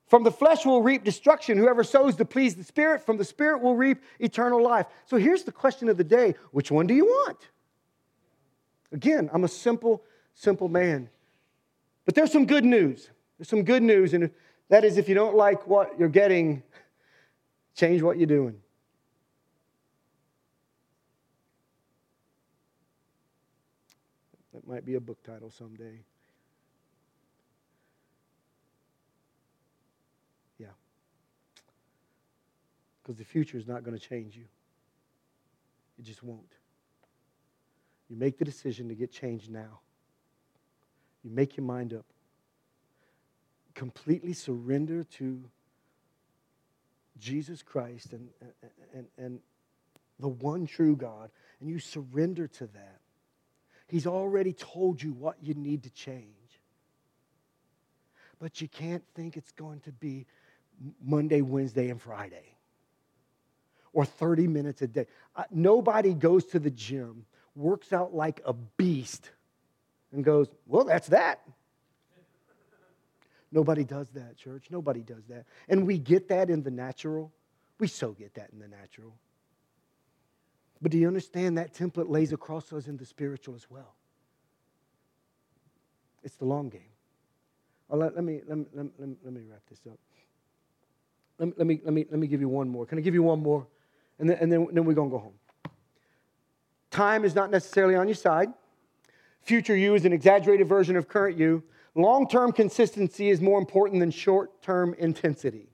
from the flesh will reap destruction. Whoever sows to please the Spirit, from the Spirit will reap eternal life. So here's the question of the day which one do you want? Again, I'm a simple, simple man. But there's some good news. There's some good news, and that is if you don't like what you're getting, [laughs] change what you're doing. That might be a book title someday. Yeah. Because the future is not going to change you. It just won't. You make the decision to get changed now. You make your mind up. Completely surrender to Jesus Christ and, and, and the one true God, and you surrender to that. He's already told you what you need to change. But you can't think it's going to be Monday, Wednesday, and Friday or 30 minutes a day. Nobody goes to the gym, works out like a beast, and goes, Well, that's that. Nobody does that, church. Nobody does that. And we get that in the natural. We so get that in the natural. But do you understand that template lays across us in the spiritual as well? It's the long game. Well, let, let, me, let, me, let, me, let me wrap this up. Let, let, me, let, me, let me give you one more. Can I give you one more? and then, and then, then we're going to go home. Time is not necessarily on your side. Future you is an exaggerated version of current you. Long term consistency is more important than short term intensity.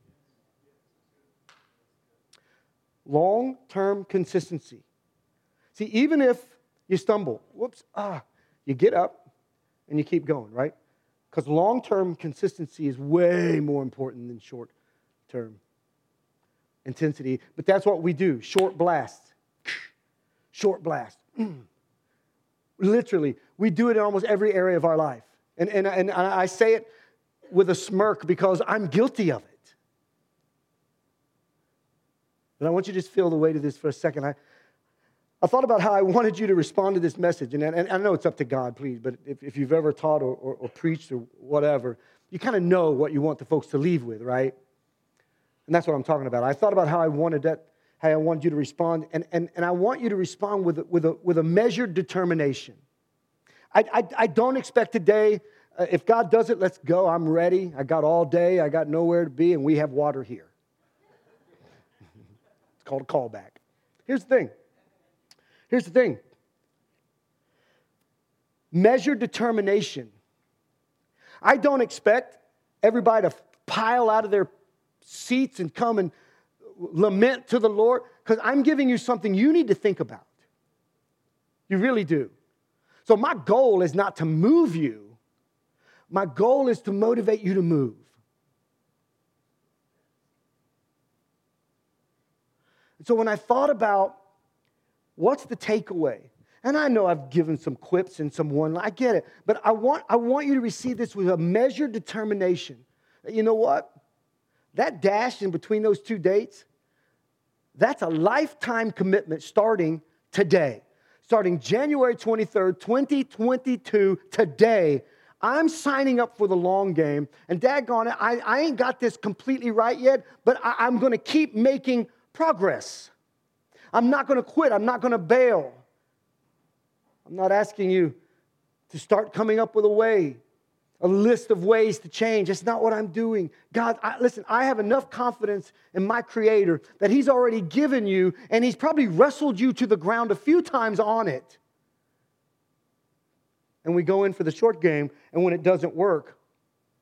Long term consistency. See, even if you stumble, whoops, ah, you get up and you keep going, right? Because long term consistency is way more important than short term intensity, but that's what we do short blast. [sniffs] Short blast. [clears throat] Literally, we do it in almost every area of our life. And, and, and I say it with a smirk because I'm guilty of it. But I want you to just feel the weight of this for a second. I, I thought about how I wanted you to respond to this message. And, and I know it's up to God, please, but if, if you've ever taught or, or, or preached or whatever, you kind of know what you want the folks to leave with, right? And that's what I'm talking about. I thought about how I wanted that, how I wanted you to respond, and, and, and I want you to respond with, with, a, with a measured determination. I, I, I don't expect today, uh, if God does it, let's go. I'm ready. I got all day. I got nowhere to be, and we have water here. [laughs] it's called a callback. Here's the thing. Here's the thing. Measured determination. I don't expect everybody to pile out of their seats and come and lament to the Lord? Because I'm giving you something you need to think about. You really do. So, my goal is not to move you, my goal is to motivate you to move. so, when I thought about what's the takeaway, and I know I've given some quips and some one, I get it, but I want, I want you to receive this with a measured determination. You know what? That dash in between those two dates, that's a lifetime commitment starting today. Starting January 23rd, 2022, today, I'm signing up for the long game. And daggone it, I, I ain't got this completely right yet, but I, I'm gonna keep making progress. I'm not gonna quit, I'm not gonna bail. I'm not asking you to start coming up with a way a list of ways to change. It's not what I'm doing. God, I, listen, I have enough confidence in my Creator that He's already given you, and He's probably wrestled you to the ground a few times on it. And we go in for the short game, and when it doesn't work,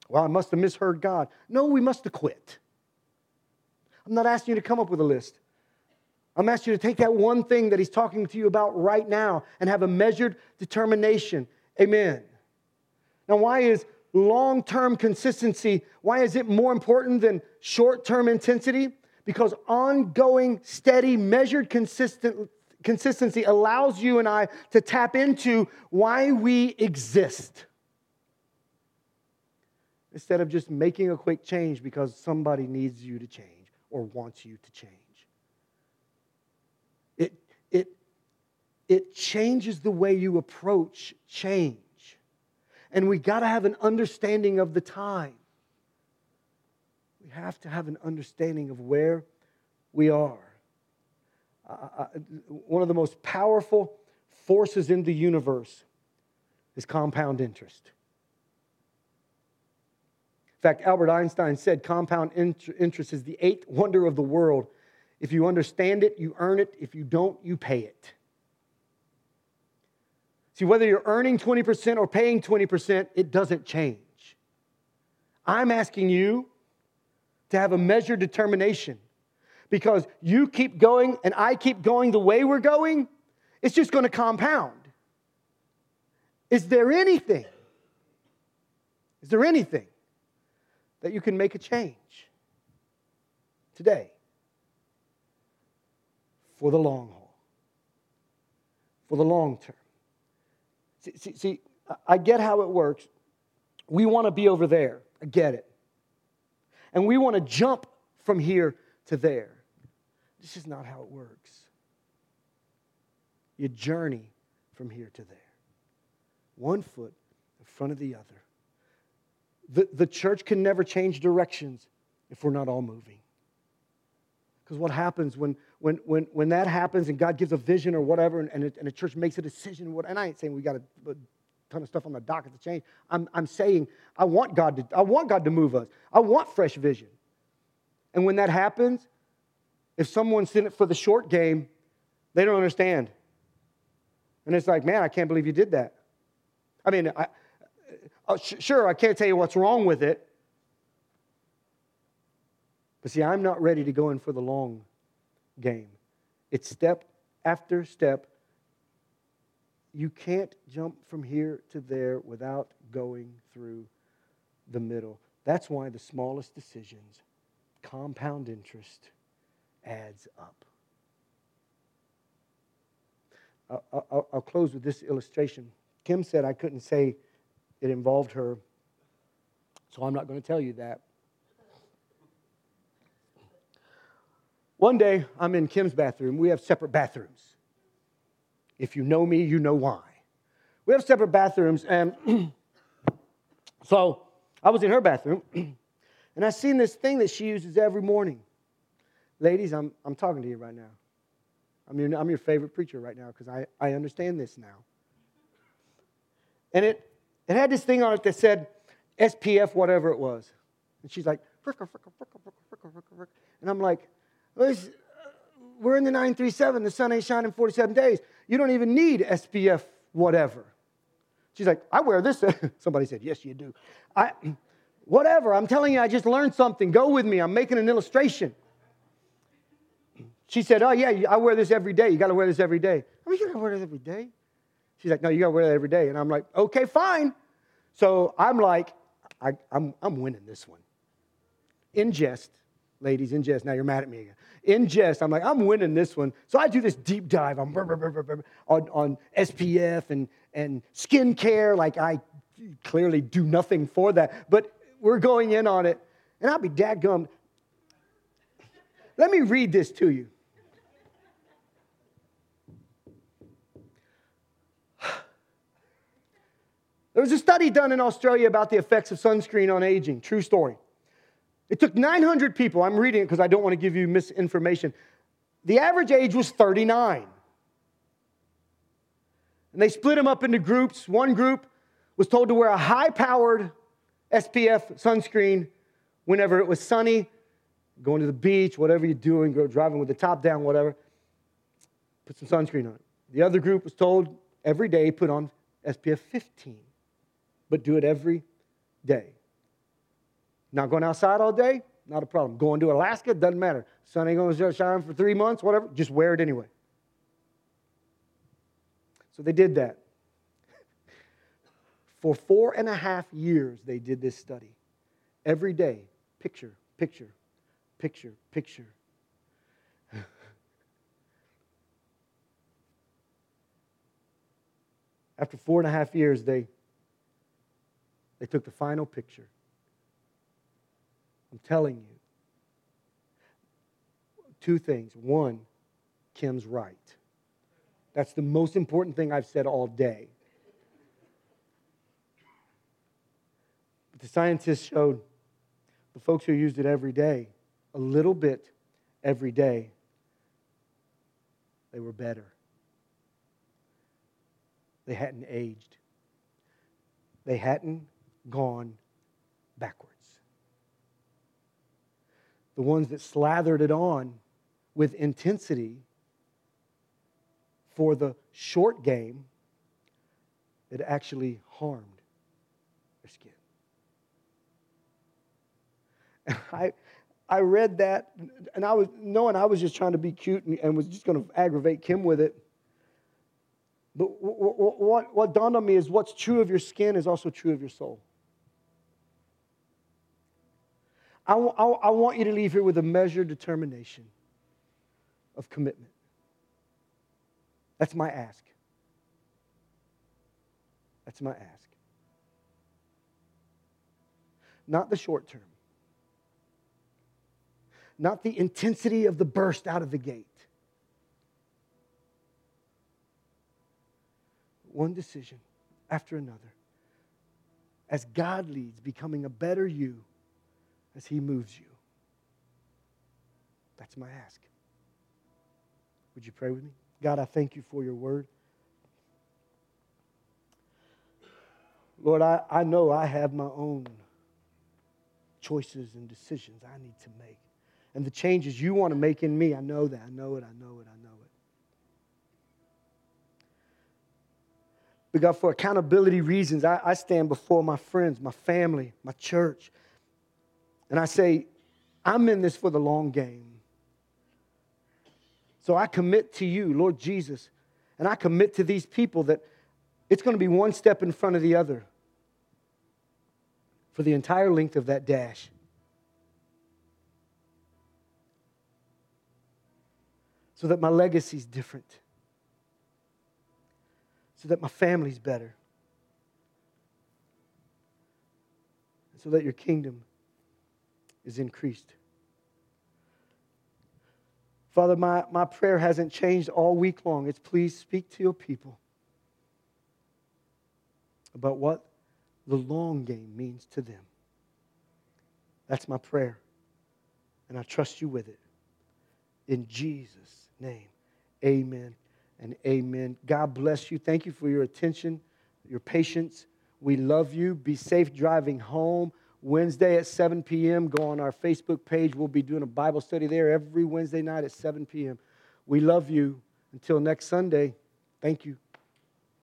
well, I must have misheard God. No, we must have quit. I'm not asking you to come up with a list. I'm asking you to take that one thing that he's talking to you about right now and have a measured determination. Amen. Now, why is long term consistency, why is it more important than short term intensity? Because ongoing, steady, measured consistent, consistency allows you and I to tap into why we exist. Instead of just making a quick change because somebody needs you to change or wants you to change. It, it, it changes the way you approach change. And we got to have an understanding of the time. We have to have an understanding of where we are. Uh, one of the most powerful forces in the universe is compound interest. In fact, Albert Einstein said compound interest is the eighth wonder of the world. If you understand it, you earn it. If you don't, you pay it. See, whether you're earning 20% or paying 20%, it doesn't change. I'm asking you to have a measured determination because you keep going and I keep going the way we're going, it's just going to compound. Is there anything? Is there anything that you can make a change today for the long haul, for the long term? See, see, see I get how it works. We want to be over there. I get it. And we want to jump from here to there. This is not how it works. You journey from here to there, one foot in front of the other. The, the church can never change directions if we're not all moving. Because what happens when, when, when, when that happens and God gives a vision or whatever, and, and, a, and a church makes a decision, and I ain't saying we got a, a ton of stuff on the docket to change. I'm, I'm saying I want, God to, I want God to move us. I want fresh vision. And when that happens, if someone's in it for the short game, they don't understand. And it's like, man, I can't believe you did that. I mean, I, uh, sh- sure, I can't tell you what's wrong with it. But see, I'm not ready to go in for the long game. It's step after step. You can't jump from here to there without going through the middle. That's why the smallest decisions compound interest adds up. I'll, I'll, close with this illustration. Kim said I couldn't say it involved her, so I'm not going to tell you that. One day, I'm in Kim's bathroom. We have separate bathrooms. If you know me, you know why. We have separate bathrooms, and [clears throat] so I was in her bathroom, [clears throat] and I seen this thing that she uses every morning. Ladies, I'm, I'm talking to you right now. I'm your, I'm your favorite preacher right now because I, I understand this now. And it, it had this thing on it that said SPF, whatever it was. And she's like, and I'm like, we're in the 937. The sun ain't shining 47 days. You don't even need SPF, whatever. She's like, I wear this. [laughs] Somebody said, Yes, you do. I, whatever. I'm telling you, I just learned something. Go with me. I'm making an illustration. She said, Oh, yeah, I wear this every day. You got to wear this every day. I mean, you got to wear this every day. She's like, No, you got to wear that every day. And I'm like, Okay, fine. So I'm like, I, I'm, I'm winning this one. In jest, ladies, in jest. Now you're mad at me again. In jest, I'm like, I'm winning this one. So I do this deep dive on, on, on SPF and, and skincare. Like I clearly do nothing for that. But we're going in on it. And I'll be dadgummed. Let me read this to you. There was a study done in Australia about the effects of sunscreen on aging. True story. It took 900 people. I'm reading it because I don't want to give you misinformation. The average age was 39. And they split them up into groups. One group was told to wear a high powered SPF sunscreen whenever it was sunny, going to the beach, whatever you're doing, driving with the top down, whatever. Put some sunscreen on. The other group was told every day put on SPF 15 but do it every day. Not going outside all day? not a problem. Going to Alaska, doesn't matter. Sun ain't going to shine for three months, whatever. Just wear it anyway. So they did that. [laughs] For four and a half years, they did this study. Every day, picture, picture, picture, picture. [laughs] After four and a half years, they, they took the final picture. I'm telling you. Two things. One, Kim's right. That's the most important thing I've said all day. But the scientists showed the folks who used it every day, a little bit every day, they were better. They hadn't aged, they hadn't gone backwards. The ones that slathered it on with intensity for the short game, it actually harmed their skin. [laughs] I, I read that, and I was knowing I was just trying to be cute and, and was just going to aggravate Kim with it. But what, what dawned on me is what's true of your skin is also true of your soul. I, want you to leave here with a measured determination of commitment. That's my ask. That's my ask. Not the short term, not the intensity of the burst out of the gate. One decision after another. As God leads, becoming a better you as He moves you. That's my ask. Would you pray with me? God, I thank you for your word. Lord, I, I know I have my own choices and decisions I need to make. And the changes you want to make in me, I know that. I know it, I know it, I know it. But God, for accountability reasons, I, I stand before my friends, my family, my church, and I say, I'm in this for the long game. So I commit to you, Lord Jesus, and I commit to these people that it's going to be one step in front of the other for the entire length of that dash. So that my legacy is different. So that my family's better. So that your kingdom is increased. Father, my, my prayer hasn't changed all week long. It's please speak to your people about what the long game means to them. That's my prayer. And I trust you with it. In Jesus' name, amen and amen. God bless you. Thank you for your attention, your patience. We love you. Be safe driving home. Wednesday at 7 p.m. Go on our Facebook page. We'll be doing a Bible study there every Wednesday night at 7 p.m. We love you. Until next Sunday, thank you.